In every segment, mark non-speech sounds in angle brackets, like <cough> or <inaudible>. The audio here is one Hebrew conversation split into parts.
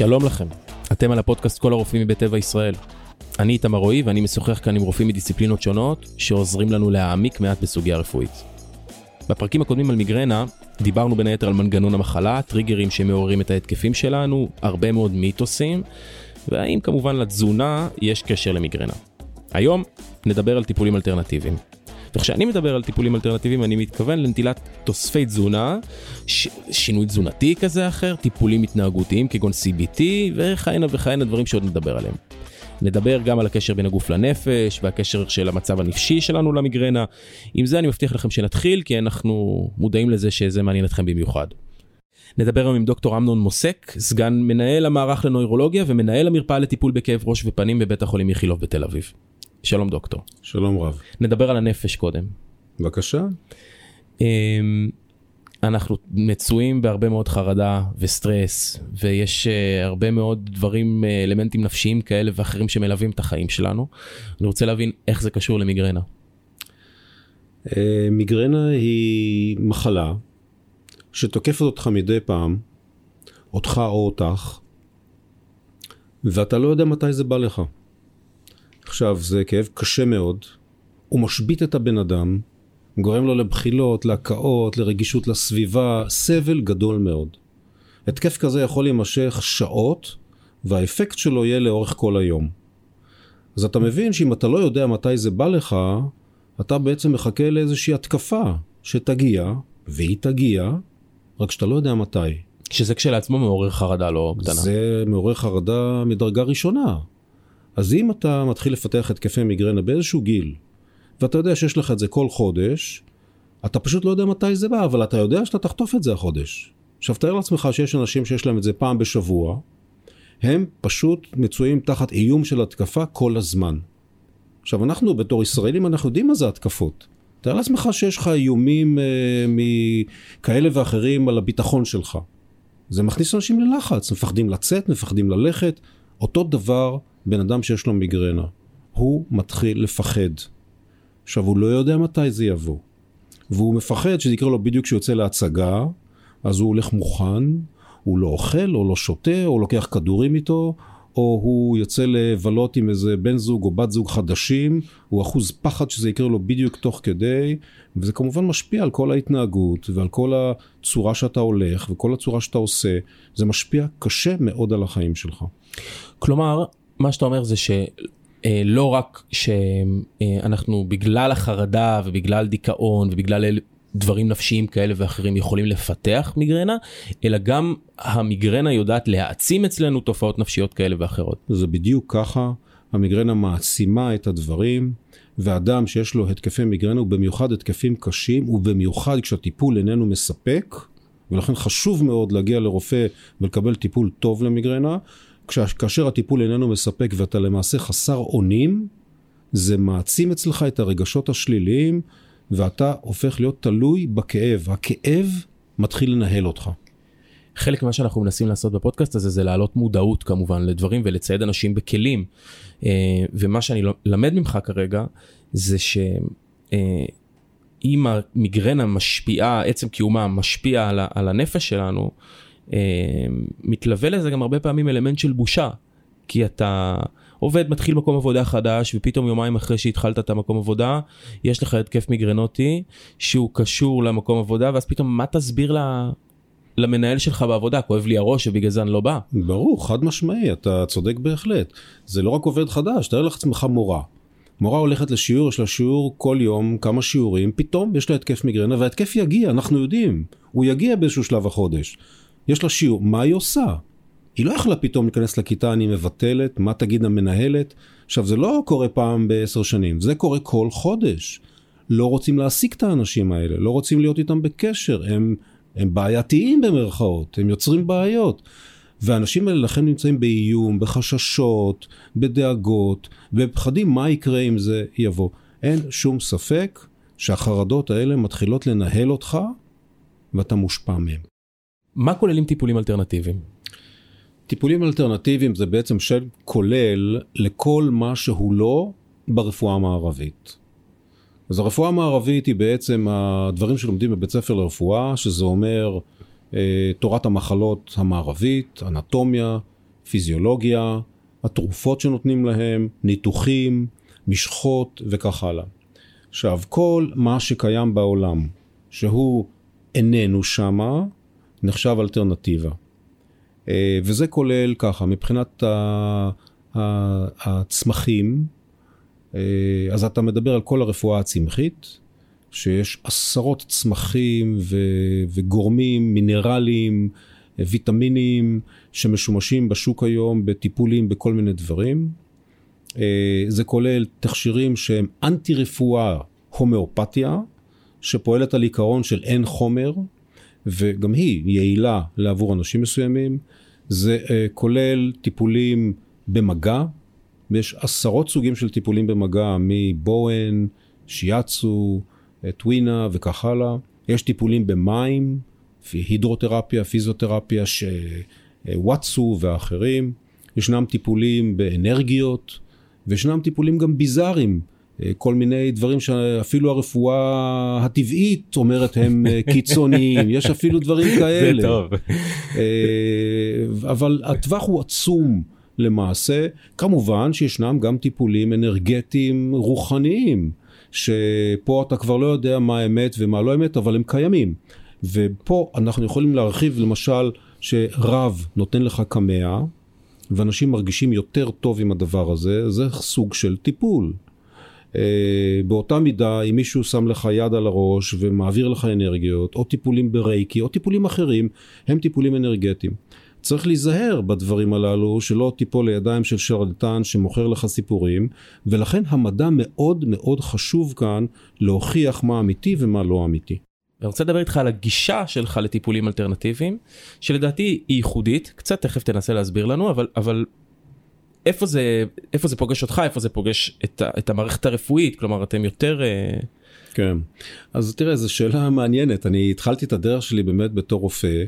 שלום לכם, אתם על הפודקאסט כל הרופאים מבית טבע ישראל. אני איתמר רועי ואני משוחח כאן עם רופאים מדיסציפלינות שונות שעוזרים לנו להעמיק מעט בסוגיה רפואית. בפרקים הקודמים על מיגרנה דיברנו בין היתר על מנגנון המחלה, טריגרים שמעוררים את ההתקפים שלנו, הרבה מאוד מיתוסים, והאם כמובן לתזונה יש קשר למיגרנה. היום נדבר על טיפולים אלטרנטיביים. וכשאני מדבר על טיפולים אלטרנטיביים אני מתכוון לנטילת תוספי תזונה, ש... שינוי תזונתי כזה אחר, טיפולים התנהגותיים כגון CBT וכהנה וכהנה דברים שעוד נדבר עליהם. נדבר גם על הקשר בין הגוף לנפש והקשר של המצב הנפשי שלנו למיגרנה. עם זה אני מבטיח לכם שנתחיל כי אנחנו מודעים לזה שזה מעניין אתכם במיוחד. נדבר היום עם דוקטור אמנון מוסק, סגן מנהל המערך לנוירולוגיה ומנהל המרפאה לטיפול בכאב ראש ופנים בבית החולים איכילוב בתל אביב. שלום דוקטור. שלום רב. נדבר על הנפש קודם. בבקשה. אמ, אנחנו מצויים בהרבה מאוד חרדה וסטרס ויש uh, הרבה מאוד דברים, uh, אלמנטים נפשיים כאלה ואחרים שמלווים את החיים שלנו. אני רוצה להבין איך זה קשור למיגרנה. Uh, מיגרנה היא מחלה שתוקפת אותך מדי פעם, אותך או אותך, ואתה לא יודע מתי זה בא לך. עכשיו, זה כאב קשה מאוד, הוא משבית את הבן אדם, גורם לו לבחילות, להקאות, לרגישות לסביבה, סבל גדול מאוד. התקף כזה יכול להימשך שעות, והאפקט שלו יהיה לאורך כל היום. אז אתה מבין שאם אתה לא יודע מתי זה בא לך, אתה בעצם מחכה לאיזושהי התקפה שתגיע, והיא תגיע, רק שאתה לא יודע מתי. שזה כשלעצמו מעורר חרדה לא קטנה. זה מעורר חרדה מדרגה ראשונה. אז אם אתה מתחיל לפתח התקפי מיגרנה באיזשהו גיל, ואתה יודע שיש לך את זה כל חודש, אתה פשוט לא יודע מתי זה בא, אבל אתה יודע שאתה תחטוף את זה החודש. עכשיו תאר לעצמך שיש אנשים שיש להם את זה פעם בשבוע, הם פשוט מצויים תחת איום של התקפה כל הזמן. עכשיו אנחנו בתור ישראלים אנחנו יודעים מה זה התקפות. תאר לעצמך שיש לך איומים אה, מכאלה ואחרים על הביטחון שלך. זה מכניס אנשים ללחץ, מפחדים לצאת, מפחדים ללכת. אותו דבר בן אדם שיש לו מיגרנה. הוא מתחיל לפחד. עכשיו, הוא לא יודע מתי זה יבוא. והוא מפחד שזה יקרה לו בדיוק כשהוא יוצא להצגה, אז הוא הולך מוכן, הוא לא אוכל, או לא שותה, או לוקח כדורים איתו, או הוא יוצא לבלות עם איזה בן זוג או בת זוג חדשים, הוא אחוז פחד שזה יקרה לו בדיוק תוך כדי, וזה כמובן משפיע על כל ההתנהגות ועל כל הצורה שאתה הולך וכל הצורה שאתה עושה, זה משפיע קשה מאוד על החיים שלך. כלומר, מה שאתה אומר זה ש... אה, רק שאנחנו בגלל החרדה ובגלל דיכאון ובגלל דברים נפשיים כאלה ואחרים יכולים לפתח מיגרנה, אלא גם המיגרנה יודעת להעצים אצלנו תופעות נפשיות כאלה ואחרות. זה בדיוק ככה, המיגרנה מעצימה את הדברים, ואדם שיש לו התקפי מיגרנה, ובמיוחד התקפים קשים, ובמיוחד כשהטיפול איננו מספק, ולכן חשוב מאוד להגיע לרופא ולקבל טיפול טוב למיגרנה, כאשר הטיפול איננו מספק ואתה למעשה חסר אונים, זה מעצים אצלך את הרגשות השליליים ואתה הופך להיות תלוי בכאב. הכאב מתחיל לנהל אותך. חלק ממה שאנחנו מנסים לעשות בפודקאסט הזה זה להעלות מודעות כמובן לדברים ולצייד אנשים בכלים. אה, ומה שאני למד ממך כרגע זה שאם המיגרנה משפיעה, עצם קיומה משפיע על הנפש שלנו, מתלווה לזה גם הרבה פעמים אלמנט של בושה, כי אתה עובד, מתחיל מקום עבודה חדש, ופתאום יומיים אחרי שהתחלת את המקום עבודה, יש לך התקף מיגרנוטי שהוא קשור למקום עבודה, ואז פתאום מה תסביר לה... למנהל שלך בעבודה, כואב לי הראש ובגלל זה אני לא בא. ברור, חד משמעי, אתה צודק בהחלט. זה לא רק עובד חדש, תאר לך עצמך מורה. מורה הולכת לשיעור, יש לה שיעור כל יום, כמה שיעורים, פתאום יש לה התקף מיגרנה, וההתקף יגיע, אנחנו יודעים. הוא יגיע באיזשהו שלב החודש. יש לה שיעור, מה היא עושה? היא לא יכלה פתאום להיכנס לכיתה, אני מבטלת, מה תגיד המנהלת? עכשיו, זה לא קורה פעם בעשר שנים, זה קורה כל חודש. לא רוצים להעסיק את האנשים האלה, לא רוצים להיות איתם בקשר, הם, הם בעייתיים במרכאות, הם יוצרים בעיות. והאנשים האלה לכן נמצאים באיום, בחששות, בדאגות, בפחדים מה יקרה אם זה יבוא. אין שום ספק שהחרדות האלה מתחילות לנהל אותך ואתה מושפע מהם. מה כוללים טיפולים אלטרנטיביים? טיפולים אלטרנטיביים זה בעצם שם כולל לכל מה שהוא לא ברפואה המערבית. אז הרפואה המערבית היא בעצם הדברים שלומדים בבית ספר לרפואה, שזה אומר אה, תורת המחלות המערבית, אנטומיה, פיזיולוגיה, התרופות שנותנים להם, ניתוחים, משחות וכך הלאה. עכשיו, כל מה שקיים בעולם, שהוא איננו שמה, נחשב אלטרנטיבה. אה, וזה כולל ככה, מבחינת הצמחים, אה, אז אתה מדבר על כל הרפואה הצמחית, שיש עשרות צמחים וגורמים מינרליים, ויטמינים, שמשומשים בשוק היום בטיפולים בכל מיני דברים. אה, זה כולל תכשירים שהם אנטי רפואה הומאופתיה, שפועלת על עיקרון של אין חומר, וגם היא יעילה לעבור אנשים מסוימים. זה אה, כולל טיפולים במגע, ויש עשרות סוגים של טיפולים במגע, מבואן, שיאצו, אה, טווינה וכך הלאה. יש טיפולים במים, הידרותרפיה, פיזיותרפיה, שוואטסו ואחרים. ישנם טיפולים באנרגיות, וישנם טיפולים גם ביזאריים. אה, כל מיני דברים שאפילו הרפואה הטבעית אומרת הם אה, <laughs> קיצוניים, יש אפילו דברים כאלה. זה טוב. אבל הטווח הוא עצום למעשה. כמובן שישנם גם טיפולים אנרגטיים רוחניים, שפה אתה כבר לא יודע מה אמת ומה לא אמת, אבל הם קיימים. ופה אנחנו יכולים להרחיב למשל שרב נותן לך קמע, ואנשים מרגישים יותר טוב עם הדבר הזה, זה סוג של טיפול. Uh, באותה מידה, אם מישהו שם לך יד על הראש ומעביר לך אנרגיות, או טיפולים ברייקי, או טיפולים אחרים, הם טיפולים אנרגטיים. צריך להיזהר בדברים הללו, שלא תיפול לידיים של שרלטן שמוכר לך סיפורים, ולכן המדע מאוד מאוד חשוב כאן להוכיח מה אמיתי ומה לא אמיתי. אני רוצה לדבר איתך על הגישה שלך לטיפולים אלטרנטיביים, שלדעתי היא ייחודית, קצת תכף תנסה להסביר לנו, אבל, אבל איפה זה, איפה זה פוגש אותך, איפה זה פוגש את, את המערכת הרפואית, כלומר אתם יותר... אה, כן, אז תראה, זו שאלה מעניינת, אני התחלתי את הדרך שלי באמת בתור רופא.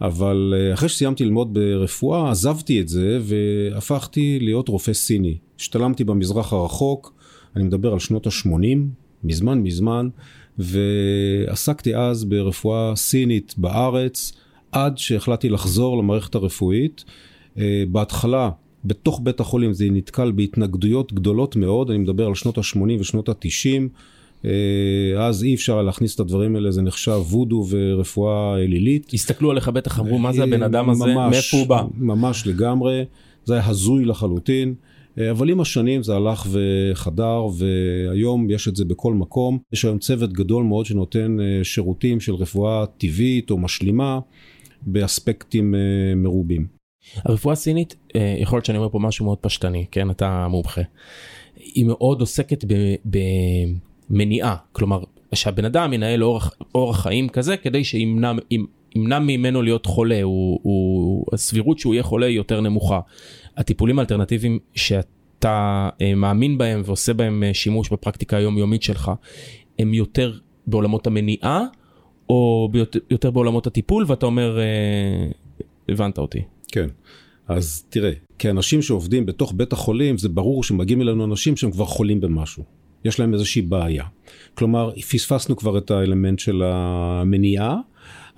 אבל אה, אחרי שסיימתי ללמוד ברפואה, עזבתי את זה והפכתי להיות רופא סיני. השתלמתי במזרח הרחוק, אני מדבר על שנות ה-80, מזמן מזמן, ועסקתי אז ברפואה סינית בארץ, עד שהחלטתי לחזור למערכת הרפואית. אה, בהתחלה, בתוך בית החולים זה נתקל בהתנגדויות גדולות מאוד, אני מדבר על שנות ה-80 ושנות ה-90. אה, אז אי אפשר להכניס את הדברים האלה, זה נחשב וודו ורפואה אלילית. הסתכלו עליך בטח, אמרו מה זה הבן אדם הזה, מאיפה הוא בא. ממש לגמרי, זה היה הזוי לחלוטין. אה, אבל עם השנים זה הלך וחדר, והיום יש את זה בכל מקום. יש היום צוות גדול מאוד שנותן אה, שירותים של רפואה טבעית או משלימה באספקטים מרובים. הרפואה הסינית, יכול להיות שאני אומר פה משהו מאוד פשטני, כן, אתה מומחה. היא מאוד עוסקת ב... ב... מניעה, כלומר שהבן אדם ינהל אורח, אורח חיים כזה כדי שימנע ימנע ממנו להיות חולה, הוא, הוא, הסבירות שהוא יהיה חולה היא יותר נמוכה. הטיפולים האלטרנטיביים שאתה אה, מאמין בהם ועושה בהם אה, שימוש בפרקטיקה היומיומית שלך, הם יותר בעולמות המניעה או יותר בעולמות הטיפול ואתה אומר, אה, הבנת אותי. כן. אז תראה, כאנשים שעובדים בתוך בית החולים, זה ברור שמגיעים אלינו אנשים שהם כבר חולים במשהו. יש להם איזושהי בעיה. כלומר, פספסנו כבר את האלמנט של המניעה,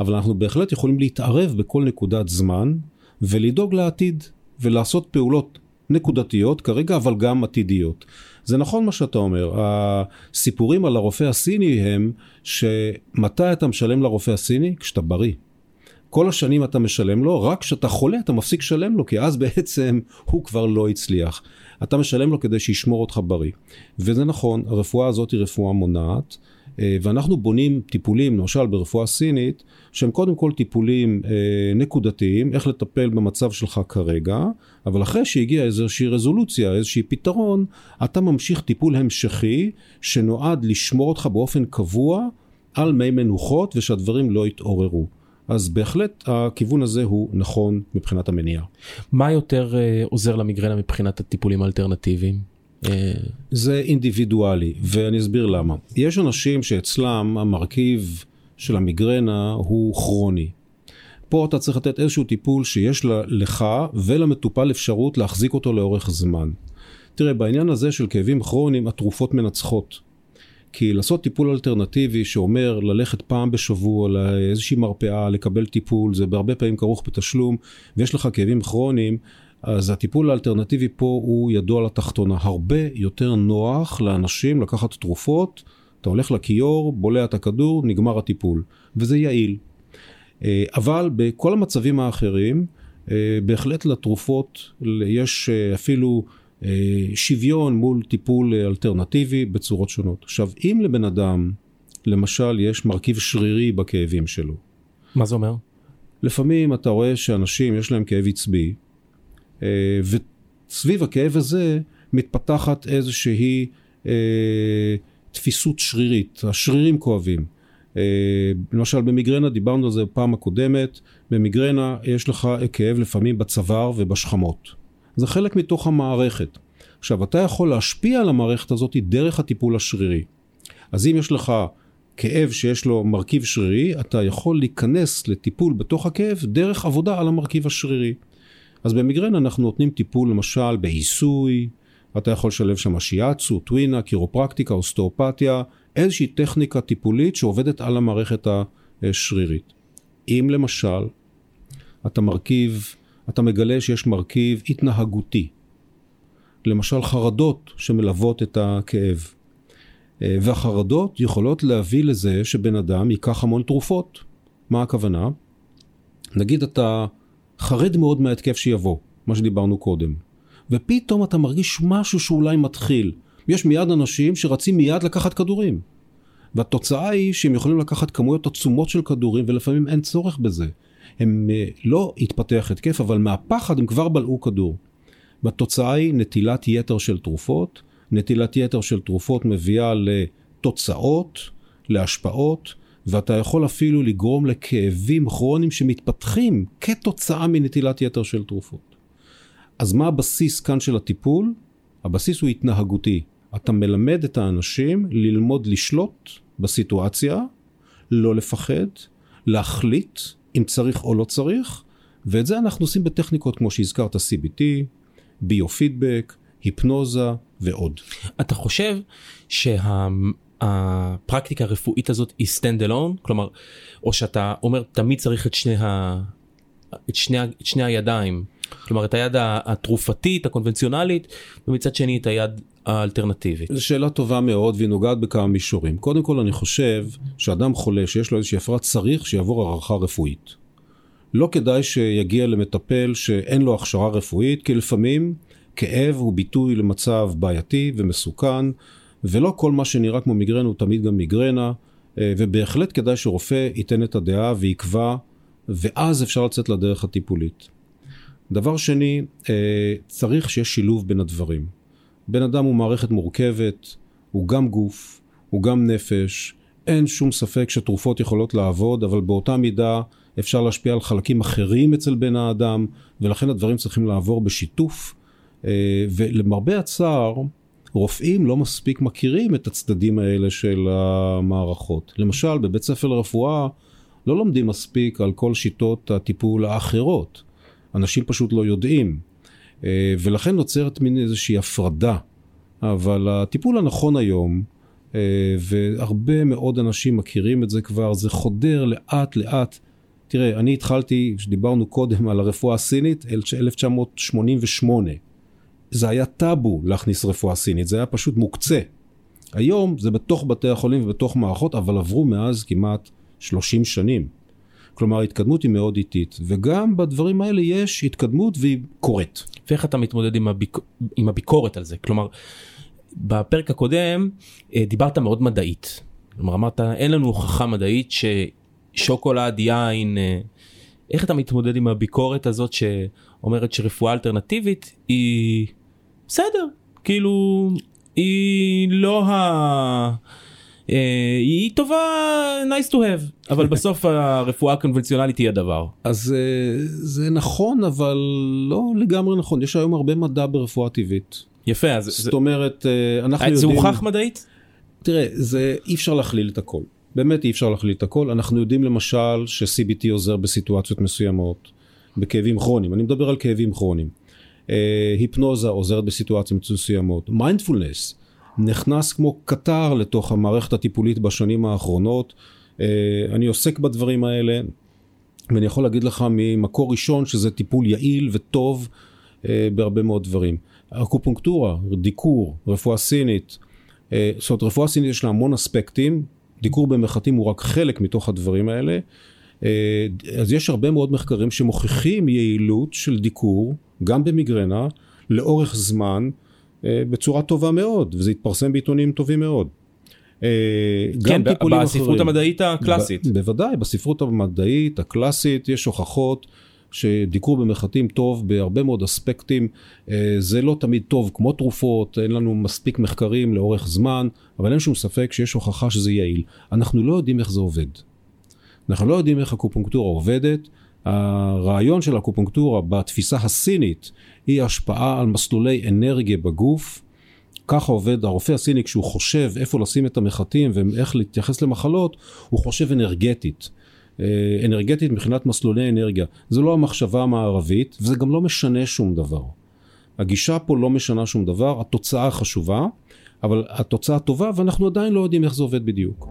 אבל אנחנו בהחלט יכולים להתערב בכל נקודת זמן ולדאוג לעתיד ולעשות פעולות נקודתיות כרגע, אבל גם עתידיות. זה נכון מה שאתה אומר, הסיפורים על הרופא הסיני הם שמתי אתה משלם לרופא הסיני? כשאתה בריא. כל השנים אתה משלם לו, רק כשאתה חולה אתה מפסיק לשלם לו, כי אז בעצם הוא כבר לא הצליח. אתה משלם לו כדי שישמור אותך בריא. וזה נכון, הרפואה הזאת היא רפואה מונעת, אה, ואנחנו בונים טיפולים, למשל ברפואה סינית, שהם קודם כל טיפולים אה, נקודתיים, איך לטפל במצב שלך כרגע, אבל אחרי שהגיע איזושהי רזולוציה, איזושהי פתרון, אתה ממשיך טיפול המשכי, שנועד לשמור אותך באופן קבוע על מי מנוחות ושהדברים לא יתעוררו. אז בהחלט הכיוון הזה הוא נכון מבחינת המניעה. מה יותר uh, עוזר למיגרנה מבחינת הטיפולים האלטרנטיביים? Uh... זה אינדיבידואלי, ואני אסביר למה. יש אנשים שאצלם המרכיב של המיגרנה הוא כרוני. פה אתה צריך לתת איזשהו טיפול שיש לך ולמטופל אפשרות להחזיק אותו לאורך זמן. תראה, בעניין הזה של כאבים כרוניים, התרופות מנצחות. כי לעשות טיפול אלטרנטיבי שאומר ללכת פעם בשבוע לאיזושהי מרפאה, לקבל טיפול, זה בהרבה פעמים כרוך בתשלום, ויש לך כאבים כרוניים, אז הטיפול האלטרנטיבי פה הוא ידוע לתחתונה. הרבה יותר נוח לאנשים לקחת תרופות, אתה הולך לכיור, בולע את הכדור, נגמר הטיפול, וזה יעיל. אה, אבל בכל המצבים האחרים, אה, בהחלט לתרופות יש אה, אפילו שוויון מול טיפול אלטרנטיבי בצורות שונות. עכשיו, אם לבן אדם, למשל, יש מרכיב שרירי בכאבים שלו. מה זה אומר? לפעמים אתה רואה שאנשים יש להם כאב עצבי, וסביב הכאב הזה מתפתחת איזושהי תפיסות שרירית, השרירים כואבים. אה, למשל במיגרנה, דיברנו על זה בפעם הקודמת, במיגרנה יש לך כאב לפעמים בצוואר ובשכמות. זה חלק מתוך המערכת. עכשיו, אתה יכול להשפיע על המערכת הזאת דרך הטיפול השרירי. אז אם יש לך כאב שיש לו מרכיב שרירי, אתה יכול להיכנס לטיפול בתוך הכאב דרך עבודה על המרכיב השרירי. אז במיגרנה אנחנו נותנים טיפול למשל בעיסוי, אתה יכול לשלב שם שיאצו, טווינה, קירופרקטיקה, אוסטאופתיה, איזושהי טכניקה טיפולית שעובדת על המערכת השרירית. אם למשל אתה מרכיב, אתה מגלה שיש מרכיב התנהגותי, למשל חרדות שמלוות את הכאב, והחרדות יכולות להביא לזה שבן אדם ייקח המון תרופות. מה הכוונה? נגיד אתה חרד מאוד מההתקף שיבוא, מה שדיברנו קודם, ופתאום אתה מרגיש משהו שאולי מתחיל. יש מיד אנשים שרצים מיד לקחת כדורים. והתוצאה היא שהם יכולים לקחת כמויות עצומות של כדורים ולפעמים אין צורך בזה. הם אה, לא התפתח התקף אבל מהפחד הם כבר בלעו כדור. והתוצאה היא נטילת יתר של תרופות. נטילת יתר של תרופות מביאה לתוצאות, להשפעות, ואתה יכול אפילו לגרום לכאבים כרוניים שמתפתחים כתוצאה מנטילת יתר של תרופות. אז מה הבסיס כאן של הטיפול? הבסיס הוא התנהגותי. אתה מלמד את האנשים ללמוד לשלוט בסיטואציה, לא לפחד, להחליט אם צריך או לא צריך, ואת זה אנחנו עושים בטכניקות כמו שהזכרת CBT, ביו-פידבק, היפנוזה ועוד. אתה חושב שהפרקטיקה שה... הרפואית הזאת היא stand alone? כלומר, או שאתה אומר תמיד צריך את שני, ה... את שני, את שני הידיים? כלומר את היד התרופתית הקונבנציונלית ומצד שני את היד האלטרנטיבית. זו שאלה טובה מאוד והיא נוגעת בכמה מישורים. קודם כל אני חושב שאדם חולה שיש לו איזושהי הפרעה צריך שיעבור הערכה רפואית. לא כדאי שיגיע למטפל שאין לו הכשרה רפואית כי לפעמים כאב הוא ביטוי למצב בעייתי ומסוכן ולא כל מה שנראה כמו מיגרנה הוא תמיד גם מיגרנה אה, ובהחלט כדאי שרופא ייתן את הדעה ויקבע ואז אפשר לצאת לדרך הטיפולית. דבר שני, אה, צריך שיש שילוב בין הדברים. בן אדם הוא מערכת מורכבת, הוא גם גוף, הוא גם נפש, אין שום ספק שתרופות יכולות לעבוד, אבל באותה מידה אפשר להשפיע על חלקים אחרים אצל בן האדם, ולכן הדברים צריכים לעבור בשיתוף. אה, ולמרבה הצער, רופאים לא מספיק מכירים את הצדדים האלה של המערכות. למשל, בבית ספר לרפואה לא לומדים מספיק על כל שיטות הטיפול האחרות. אנשים פשוט לא יודעים. אה, ולכן נוצרת מין איזושהי הפרדה. אבל הטיפול הנכון היום, אה, והרבה מאוד אנשים מכירים את זה כבר, זה חודר לאט לאט. תראה, אני התחלתי, כשדיברנו קודם על הרפואה הסינית, 1988. זה היה טאבו להכניס רפואה סינית, זה היה פשוט מוקצה. היום זה בתוך בתי החולים ובתוך מערכות, אבל עברו מאז כמעט 30 שנים. כלומר ההתקדמות היא מאוד איטית וגם בדברים האלה יש התקדמות והיא קורית. ואיך אתה מתמודד עם, הביק... עם הביקורת על זה כלומר בפרק הקודם אה, דיברת מאוד מדעית. כלומר אמרת אין לנו הוכחה מדעית ששוקולד יין אה, איך אתה מתמודד עם הביקורת הזאת שאומרת שרפואה אלטרנטיבית היא בסדר כאילו היא לא ה... אה, היא טובה nice to have אבל בסוף <laughs> הרפואה הקונבנציונלית היא הדבר. אז אה, זה נכון אבל לא לגמרי נכון יש היום הרבה מדע ברפואה טבעית. יפה אז זאת אומרת אה, אנחנו יודעים. זה הוכח מדעית? תראה זה אי אפשר להכליל את הכל. באמת אי אפשר להכליל את הכל אנחנו יודעים למשל ש-CBT עוזר בסיטואציות מסוימות בכאבים כרוניים אני מדבר על כאבים כרוניים. היפנוזה עוזרת בסיטואציות מסוימות מיינדפולנס. נכנס כמו קטר לתוך המערכת הטיפולית בשנים האחרונות. אה, אני עוסק בדברים האלה, ואני יכול להגיד לך ממקור ראשון שזה טיפול יעיל וטוב, אה, בהרבה מאוד דברים. אקופונקטורה, דיקור, רפואה סינית, אה, זאת אומרת רפואה סינית יש לה המון אספקטים, דיקור במחטים הוא רק חלק מתוך הדברים האלה. אז יש הרבה מאוד מחקרים שמוכיחים יעילות של דיקור, גם במיגרנה, לאורך זמן, בצורה טובה מאוד, וזה התפרסם בעיתונים טובים מאוד. אה, כן, בספרות אחרים. המדעית הקלאסית. ב- בוודאי, בספרות המדעית הקלאסית יש הוכחות שדיקור במחטים טוב בהרבה מאוד אספקטים. זה לא תמיד טוב כמו תרופות, אין לנו מספיק מחקרים לאורך זמן, אבל אין שום ספק שיש הוכחה שזה יעיל. אנחנו לא יודעים איך זה עובד. אנחנו לא יודעים איך אקופונקטורה עובדת. הרעיון של אקופונקטורה בתפיסה הסינית היא השפעה על מסלולי אנרגיה בגוף. ככה עובד הרופא הסיני כשהוא חושב איפה לשים את המחטים ואיך להתייחס למחלות, הוא חושב אנרגטית. אה, אנרגטית מבחינת מסלולי אנרגיה. זה לא המחשבה המערבית וזה גם לא משנה שום דבר. הגישה פה לא משנה שום דבר, התוצאה חשובה, אבל התוצאה טובה ואנחנו עדיין לא יודעים איך זה עובד בדיוק.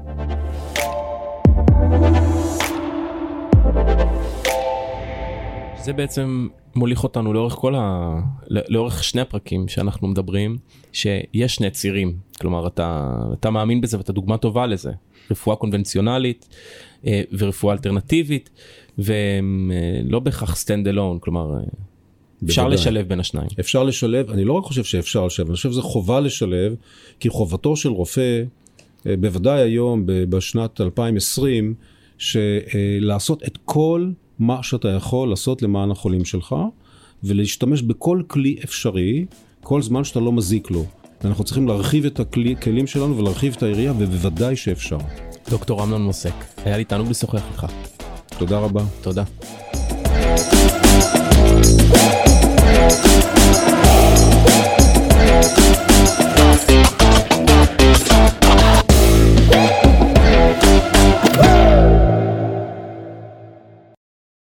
זה בעצם מוליך אותנו לאורך כל ה... לאורך שני הפרקים שאנחנו מדברים, שיש שני צירים. כלומר, אתה, אתה מאמין בזה ואתה דוגמה טובה לזה. רפואה קונבנציונלית אה, ורפואה אלטרנטיבית, והם אה, לא בהכרח stand alone, כלומר, אה, אפשר בוודאי. לשלב בין השניים. אפשר לשלב, אני לא רק חושב שאפשר לשלב, אני חושב שזה חובה לשלב, כי חובתו של רופא, בוודאי היום, בשנת 2020, שלעשות את כל מה שאתה יכול לעשות למען החולים שלך, ולהשתמש בכל כלי אפשרי, כל זמן שאתה לא מזיק לו. ואנחנו צריכים להרחיב את הכלים שלנו ולהרחיב את העירייה, ובוודאי שאפשר. דוקטור אמנון מוסק, היה לי תענוג לשוחח איתך. תודה רבה. תודה.